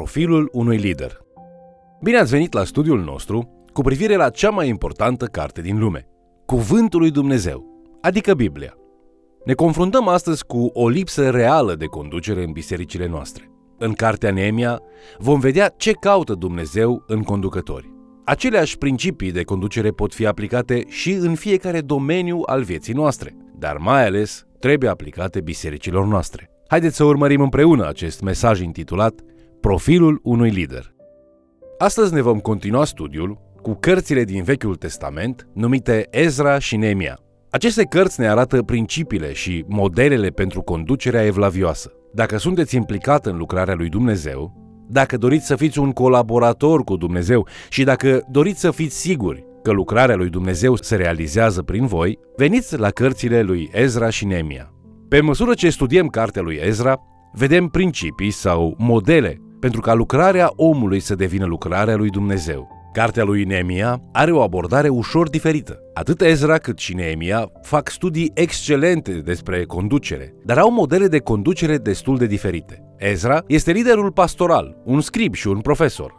Profilul unui lider. Bine ați venit la studiul nostru cu privire la cea mai importantă carte din lume, Cuvântul lui Dumnezeu, adică Biblia. Ne confruntăm astăzi cu o lipsă reală de conducere în bisericile noastre. În cartea Neemia vom vedea ce caută Dumnezeu în conducători. Aceleași principii de conducere pot fi aplicate și în fiecare domeniu al vieții noastre, dar mai ales trebuie aplicate bisericilor noastre. Haideți să urmărim împreună acest mesaj intitulat Profilul unui lider. Astăzi ne vom continua studiul cu cărțile din Vechiul Testament numite Ezra și Neemia. Aceste cărți ne arată principiile și modelele pentru conducerea evlavioasă. Dacă sunteți implicat în lucrarea lui Dumnezeu, dacă doriți să fiți un colaborator cu Dumnezeu și dacă doriți să fiți siguri că lucrarea lui Dumnezeu se realizează prin voi, veniți la cărțile lui Ezra și Neemia. Pe măsură ce studiem cartea lui Ezra, vedem principii sau modele pentru ca lucrarea omului să devină lucrarea lui Dumnezeu. Cartea lui Neemia are o abordare ușor diferită. Atât Ezra cât și Neemia fac studii excelente despre conducere, dar au modele de conducere destul de diferite. Ezra este liderul pastoral, un scrib și un profesor.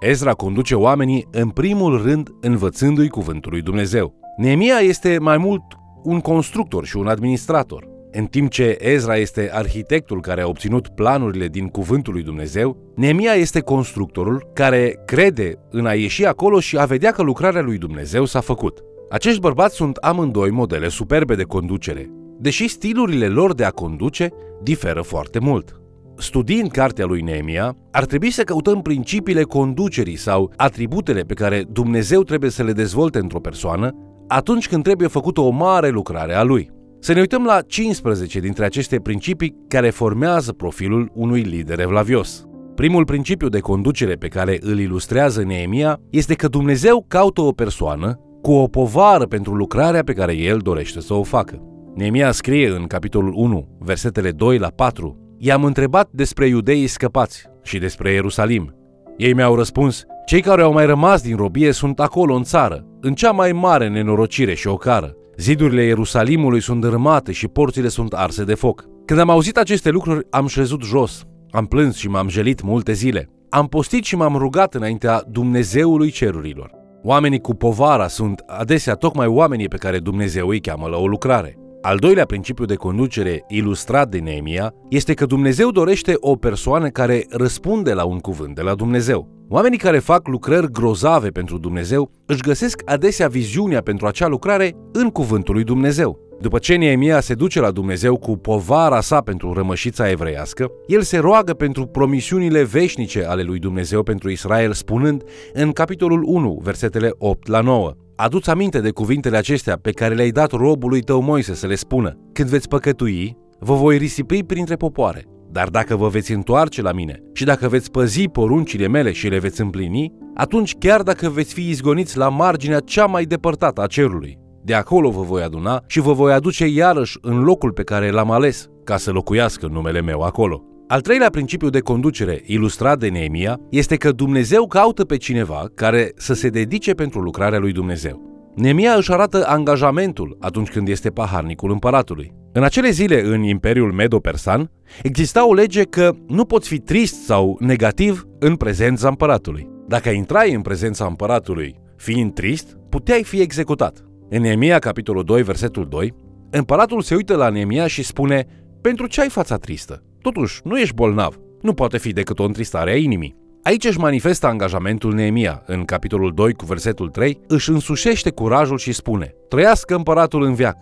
Ezra conduce oamenii în primul rând învățându-i cuvântul lui Dumnezeu. Neemia este mai mult un constructor și un administrator. În timp ce Ezra este arhitectul care a obținut planurile din cuvântul lui Dumnezeu, Neemia este constructorul care crede în a ieși acolo și a vedea că lucrarea lui Dumnezeu s-a făcut. Acești bărbați sunt amândoi modele superbe de conducere, deși stilurile lor de a conduce diferă foarte mult. Studiind cartea lui Neemia, ar trebui să căutăm principiile conducerii sau atributele pe care Dumnezeu trebuie să le dezvolte într-o persoană atunci când trebuie făcută o mare lucrare a lui. Să ne uităm la 15 dintre aceste principii care formează profilul unui lider evlavios. Primul principiu de conducere pe care îl ilustrează Neemia este că Dumnezeu caută o persoană cu o povară pentru lucrarea pe care el dorește să o facă. Neemia scrie în capitolul 1, versetele 2 la 4, I-am întrebat despre iudeii scăpați și despre Ierusalim. Ei mi-au răspuns, cei care au mai rămas din robie sunt acolo în țară, în cea mai mare nenorocire și ocară. Zidurile Ierusalimului sunt dărâmate și porțile sunt arse de foc. Când am auzit aceste lucruri, am șezut jos. Am plâns și m-am jelit multe zile. Am postit și m-am rugat înaintea Dumnezeului cerurilor. Oamenii cu povara sunt adesea tocmai oamenii pe care Dumnezeu îi cheamă la o lucrare. Al doilea principiu de conducere ilustrat de Neemia este că Dumnezeu dorește o persoană care răspunde la un cuvânt de la Dumnezeu. Oamenii care fac lucrări grozave pentru Dumnezeu își găsesc adesea viziunea pentru acea lucrare în cuvântul lui Dumnezeu. După ce Neemia se duce la Dumnezeu cu povara sa pentru rămășița evreiască, el se roagă pentru promisiunile veșnice ale lui Dumnezeu pentru Israel, spunând în capitolul 1, versetele 8 la 9. Aduți aminte de cuvintele acestea pe care le-ai dat robului tău Moise să le spună. Când veți păcătui, vă voi risipi printre popoare. Dar dacă vă veți întoarce la mine și dacă veți păzi poruncile mele și le veți împlini, atunci chiar dacă veți fi izgoniți la marginea cea mai depărtată a cerului, de acolo vă voi aduna și vă voi aduce iarăși în locul pe care l-am ales, ca să locuiască numele meu acolo. Al treilea principiu de conducere ilustrat de Neemia este că Dumnezeu caută pe cineva care să se dedice pentru lucrarea lui Dumnezeu. Neemia își arată angajamentul atunci când este paharnicul împăratului. În acele zile, în Imperiul Medo-Persan, exista o lege că nu poți fi trist sau negativ în prezența împăratului. Dacă intrai în prezența împăratului fiind trist, puteai fi executat. În Neemia, capitolul 2, versetul 2, împăratul se uită la Neemia și spune Pentru ce ai fața tristă? Totuși, nu ești bolnav. Nu poate fi decât o întristare a inimii. Aici își manifestă angajamentul Neemia. În capitolul 2 cu versetul 3 își însușește curajul și spune Trăiască împăratul în viac.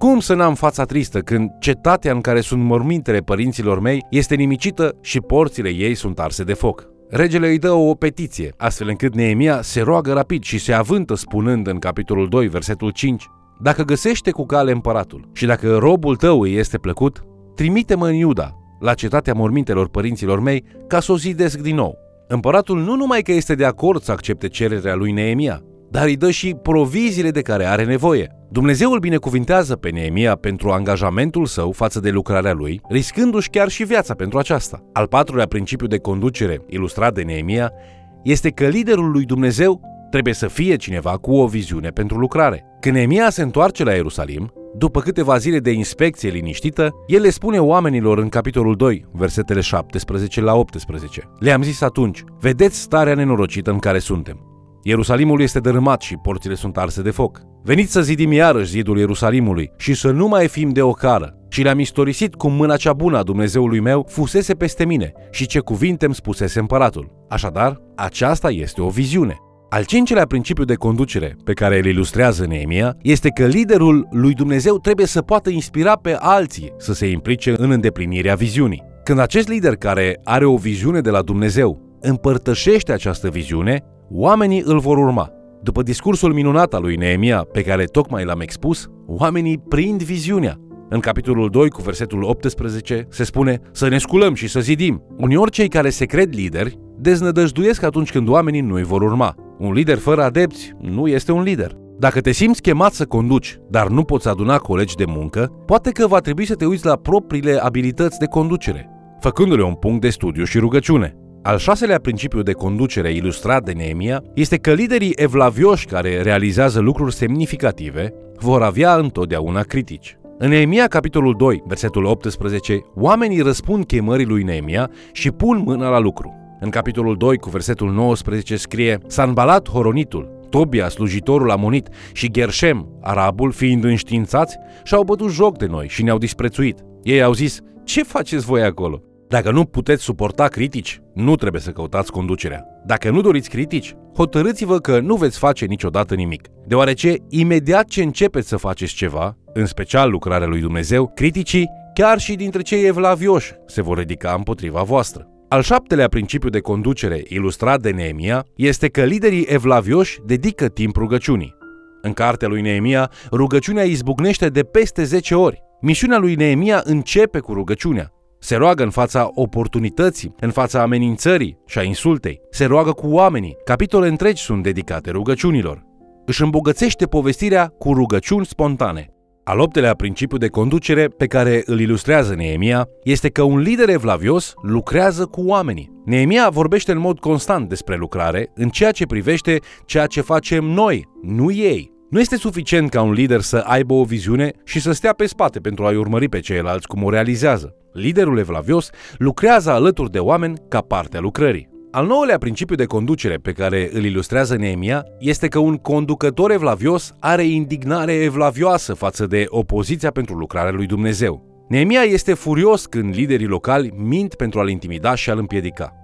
Cum să n-am fața tristă când cetatea în care sunt mormintele părinților mei este nimicită și porțile ei sunt arse de foc? Regele îi dă o petiție, astfel încât Neemia se roagă rapid și se avântă spunând în capitolul 2, versetul 5 Dacă găsește cu cale împăratul și dacă robul tău îi este plăcut, trimite-mă în Iuda, la cetatea mormintelor părinților mei, ca să o zidesc din nou. Împăratul nu numai că este de acord să accepte cererea lui Neemia, dar îi dă și proviziile de care are nevoie. Dumnezeu îl binecuvintează pe Neemia pentru angajamentul său față de lucrarea lui, riscându-și chiar și viața pentru aceasta. Al patrulea principiu de conducere ilustrat de Neemia este că liderul lui Dumnezeu Trebuie să fie cineva cu o viziune pentru lucrare. Când Neemia se întoarce la Ierusalim, după câteva zile de inspecție liniștită, el le spune oamenilor în capitolul 2, versetele 17 la 18. Le-am zis atunci, vedeți starea nenorocită în care suntem. Ierusalimul este dărâmat și porțile sunt arse de foc. Veniți să zidim iarăși zidul Ierusalimului și să nu mai fim de ocară. Și le-am istorisit cum mâna cea bună a Dumnezeului meu fusese peste mine și ce cuvinte îmi spusese împăratul. Așadar, aceasta este o viziune. Al cincilea principiu de conducere pe care îl ilustrează Neemia este că liderul lui Dumnezeu trebuie să poată inspira pe alții să se implice în îndeplinirea viziunii. Când acest lider care are o viziune de la Dumnezeu împărtășește această viziune, oamenii îl vor urma. După discursul minunat al lui Neemia, pe care tocmai l-am expus, oamenii prind viziunea. În capitolul 2, cu versetul 18, se spune să ne sculăm și să zidim. Uneori cei care se cred lideri deznădăjduiesc atunci când oamenii nu îi vor urma. Un lider fără adepți nu este un lider. Dacă te simți chemat să conduci, dar nu poți aduna colegi de muncă, poate că va trebui să te uiți la propriile abilități de conducere, făcându-le un punct de studiu și rugăciune. Al șaselea principiu de conducere ilustrat de Neemia este că liderii evlavioși care realizează lucruri semnificative vor avea întotdeauna critici. În Neemia, capitolul 2, versetul 18, oamenii răspund chemării lui Neemia și pun mâna la lucru. În capitolul 2, cu versetul 19, scrie Sanbalat Horonitul, Tobia, slujitorul amonit, și Gershem, arabul, fiind înștiințați, și-au bătut joc de noi și ne-au disprețuit. Ei au zis, ce faceți voi acolo? Dacă nu puteți suporta critici, nu trebuie să căutați conducerea. Dacă nu doriți critici, hotărâți-vă că nu veți face niciodată nimic. Deoarece, imediat ce începeți să faceți ceva, în special lucrarea lui Dumnezeu, criticii, chiar și dintre cei evlavioși, se vor ridica împotriva voastră. Al șaptelea principiu de conducere ilustrat de Neemia este că liderii evlavioși dedică timp rugăciunii. În cartea lui Neemia, rugăciunea izbucnește de peste 10 ori. Misiunea lui Neemia începe cu rugăciunea. Se roagă în fața oportunității, în fața amenințării și a insultei. Se roagă cu oamenii. Capitole întregi sunt dedicate rugăciunilor. Își îmbogățește povestirea cu rugăciuni spontane. Al optelea principiu de conducere pe care îl ilustrează Neemia este că un lider evlavios lucrează cu oamenii. Neemia vorbește în mod constant despre lucrare în ceea ce privește ceea ce facem noi, nu ei. Nu este suficient ca un lider să aibă o viziune și să stea pe spate pentru a-i urmări pe ceilalți cum o realizează. Liderul evlavios lucrează alături de oameni ca parte a lucrării. Al nouălea principiu de conducere pe care îl ilustrează Neemia este că un conducător evlavios are indignare evlavioasă față de opoziția pentru lucrarea lui Dumnezeu. Neemia este furios când liderii locali mint pentru a-l intimida și a-l împiedica.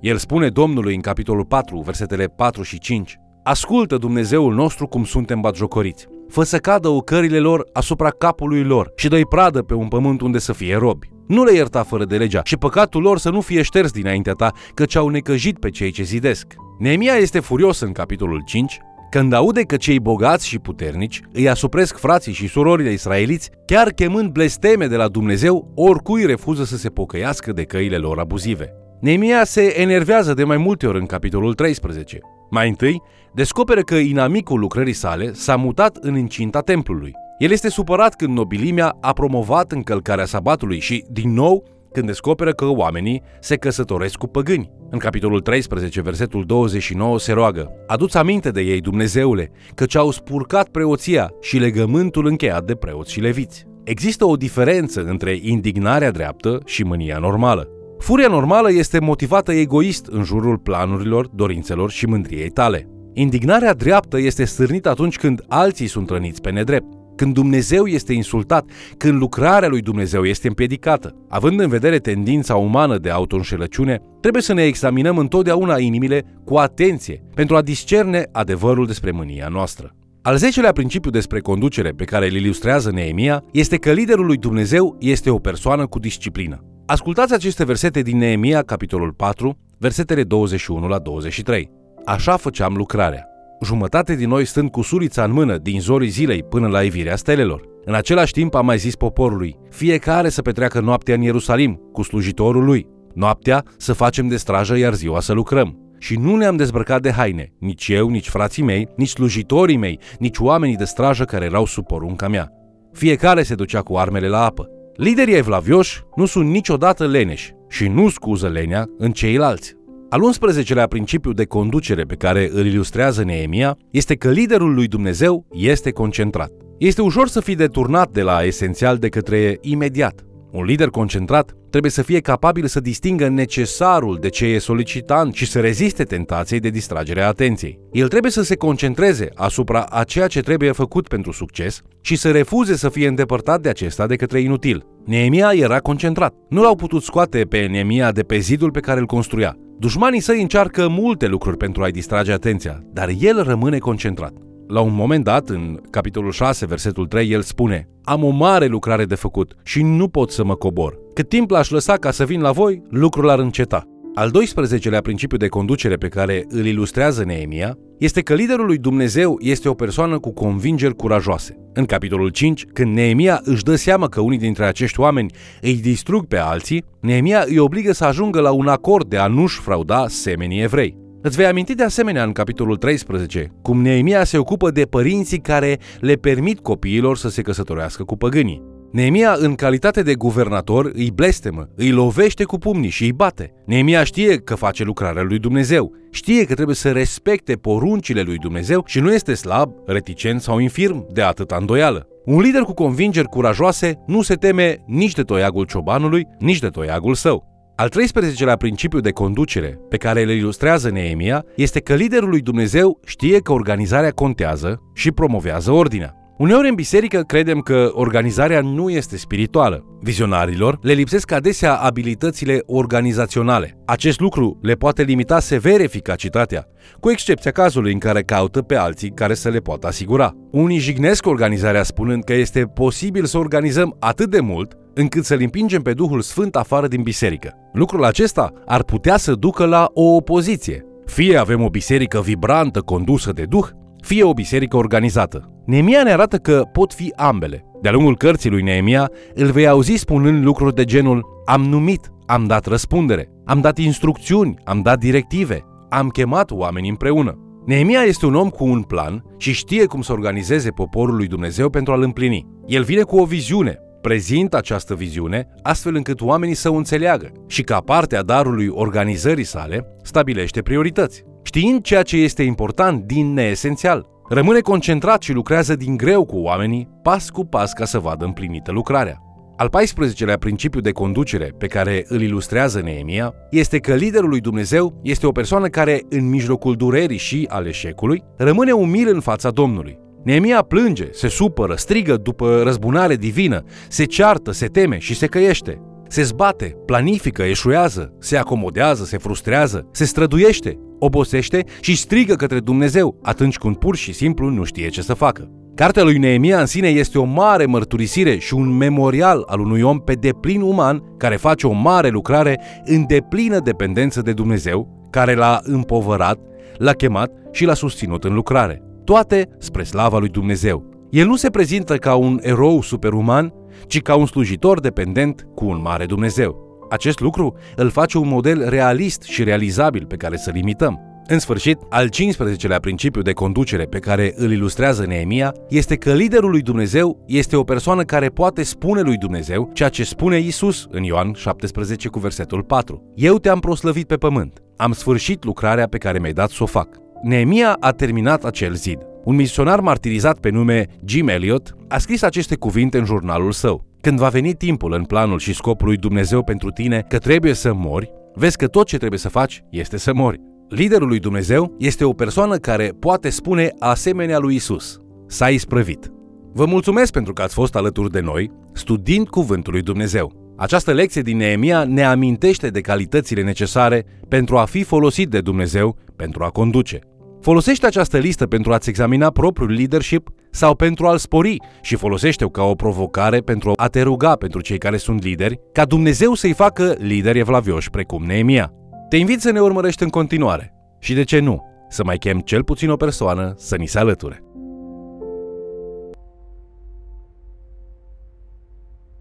El spune Domnului în capitolul 4, versetele 4 și 5, Ascultă Dumnezeul nostru cum suntem batjocoriți. Fă să cadă ocările lor asupra capului lor și dă pradă pe un pământ unde să fie robi. Nu le ierta fără de legea și păcatul lor să nu fie șters dinaintea ta, căci au necăjit pe cei ce zidesc. Neemia este furios în capitolul 5, când aude că cei bogați și puternici îi asupresc frații și surorile israeliți, chiar chemând blesteme de la Dumnezeu, oricui refuză să se pocăiască de căile lor abuzive. Neemia se enervează de mai multe ori în capitolul 13. Mai întâi, descoperă că inamicul lucrării sale s-a mutat în incinta templului. El este supărat când nobilimea a promovat încălcarea sabatului și, din nou, când descoperă că oamenii se căsătoresc cu păgâni. În capitolul 13, versetul 29 se roagă Aduți aminte de ei, Dumnezeule, căci au spurcat preoția și legământul încheiat de preoți și leviți. Există o diferență între indignarea dreaptă și mânia normală. Furia normală este motivată egoist în jurul planurilor, dorințelor și mândriei tale. Indignarea dreaptă este stârnită atunci când alții sunt răniți pe nedrept, când Dumnezeu este insultat, când lucrarea lui Dumnezeu este împiedicată. Având în vedere tendința umană de autoînșelăciune, trebuie să ne examinăm întotdeauna inimile cu atenție pentru a discerne adevărul despre mânia noastră. Al zecelea principiu despre conducere pe care îl ilustrează Neemia este că liderul lui Dumnezeu este o persoană cu disciplină. Ascultați aceste versete din Neemia, capitolul 4, versetele 21 la 23. Așa făceam lucrarea. Jumătate din noi stând cu surița în mână din zorii zilei până la ivirea stelelor. În același timp am mai zis poporului, fiecare să petreacă noaptea în Ierusalim cu slujitorul lui. Noaptea să facem de strajă, iar ziua să lucrăm. Și nu ne-am dezbrăcat de haine, nici eu, nici frații mei, nici slujitorii mei, nici oamenii de strajă care erau sub porunca mea. Fiecare se ducea cu armele la apă. Liderii evlavioși nu sunt niciodată leneși și nu scuză lenea în ceilalți. Al 11-lea principiu de conducere pe care îl ilustrează Neemia este că liderul lui Dumnezeu este concentrat. Este ușor să fii deturnat de la esențial de către imediat. Un lider concentrat trebuie să fie capabil să distingă necesarul de ce e solicitant și să reziste tentației de distragere a atenției. El trebuie să se concentreze asupra a ceea ce trebuie făcut pentru succes și să refuze să fie îndepărtat de acesta de către inutil. Neemia era concentrat. Nu l-au putut scoate pe Neemia de pe zidul pe care îl construia. Dușmanii săi încearcă multe lucruri pentru a-i distrage atenția, dar el rămâne concentrat. La un moment dat, în capitolul 6, versetul 3, el spune Am o mare lucrare de făcut și nu pot să mă cobor. Cât timp l-aș lăsa ca să vin la voi, lucrul ar înceta. Al 12-lea principiu de conducere pe care îl ilustrează Neemia este că liderul lui Dumnezeu este o persoană cu convingeri curajoase. În capitolul 5, când Neemia își dă seama că unii dintre acești oameni îi distrug pe alții, Neemia îi obligă să ajungă la un acord de a nu-și frauda semenii evrei. Îți vei aminti de asemenea în capitolul 13 cum Neemia se ocupă de părinții care le permit copiilor să se căsătorească cu păgânii. Neemia, în calitate de guvernator, îi blestemă, îi lovește cu pumnii și îi bate. Neemia știe că face lucrarea lui Dumnezeu, știe că trebuie să respecte poruncile lui Dumnezeu și nu este slab, reticent sau infirm de atâta îndoială. Un lider cu convingeri curajoase nu se teme nici de toiagul ciobanului, nici de toiagul său. Al 13-lea principiu de conducere pe care îl ilustrează Neemia este că liderul lui Dumnezeu știe că organizarea contează și promovează ordinea. Uneori în biserică credem că organizarea nu este spirituală. Vizionarilor le lipsesc adesea abilitățile organizaționale. Acest lucru le poate limita sever eficacitatea, cu excepția cazului în care caută pe alții care să le poată asigura. Unii jignesc organizarea spunând că este posibil să organizăm atât de mult încât să-L împingem pe Duhul Sfânt afară din biserică. Lucrul acesta ar putea să ducă la o opoziție. Fie avem o biserică vibrantă condusă de Duh, fie o biserică organizată. Neemia ne arată că pot fi ambele. De-a lungul cărții lui Neemia îl vei auzi spunând lucruri de genul Am numit, am dat răspundere, am dat instrucțiuni, am dat directive, am chemat oameni împreună. Neemia este un om cu un plan și știe cum să organizeze poporul lui Dumnezeu pentru a-l împlini. El vine cu o viziune, prezintă această viziune astfel încât oamenii să o înțeleagă și ca parte a darului organizării sale stabilește priorități. Știind ceea ce este important din neesențial, rămâne concentrat și lucrează din greu cu oamenii, pas cu pas ca să vadă împlinită lucrarea. Al 14-lea principiu de conducere pe care îl ilustrează Neemia este că liderul lui Dumnezeu este o persoană care, în mijlocul durerii și al eșecului, rămâne umil în fața Domnului. Neemia plânge, se supără, strigă după răzbunare divină, se ceartă, se teme și se căiește. Se zbate, planifică, eșuează, se acomodează, se frustrează, se străduiește, obosește și strigă către Dumnezeu atunci când pur și simplu nu știe ce să facă. Cartea lui Neemia în sine este o mare mărturisire și un memorial al unui om pe deplin uman care face o mare lucrare în deplină dependență de Dumnezeu, care l-a împovărat, l-a chemat și l-a susținut în lucrare. Toate spre slava lui Dumnezeu. El nu se prezintă ca un erou superuman, ci ca un slujitor dependent cu un mare Dumnezeu. Acest lucru îl face un model realist și realizabil pe care să-l imităm. În sfârșit, al 15-lea principiu de conducere pe care îl ilustrează Neemia este că liderul lui Dumnezeu este o persoană care poate spune lui Dumnezeu ceea ce spune Isus în Ioan 17 cu versetul 4. Eu te-am proslăvit pe pământ, am sfârșit lucrarea pe care mi-ai dat să o fac. Neemia a terminat acel zid. Un misionar martirizat pe nume Jim Elliot a scris aceste cuvinte în jurnalul său. Când va veni timpul în planul și scopul lui Dumnezeu pentru tine că trebuie să mori, vezi că tot ce trebuie să faci este să mori. Liderul lui Dumnezeu este o persoană care poate spune asemenea lui Isus, s-a isprăvit. Vă mulțumesc pentru că ați fost alături de noi, studiind Cuvântul lui Dumnezeu. Această lecție din Neemia ne amintește de calitățile necesare pentru a fi folosit de Dumnezeu pentru a conduce. Folosește această listă pentru a-ți examina propriul leadership sau pentru a-l spori și folosește-o ca o provocare pentru a te ruga pentru cei care sunt lideri, ca Dumnezeu să-i facă lideri evlavioși precum Neemia. Te invit să ne urmărești în continuare și, de ce nu, să mai chem cel puțin o persoană să ni se alăture.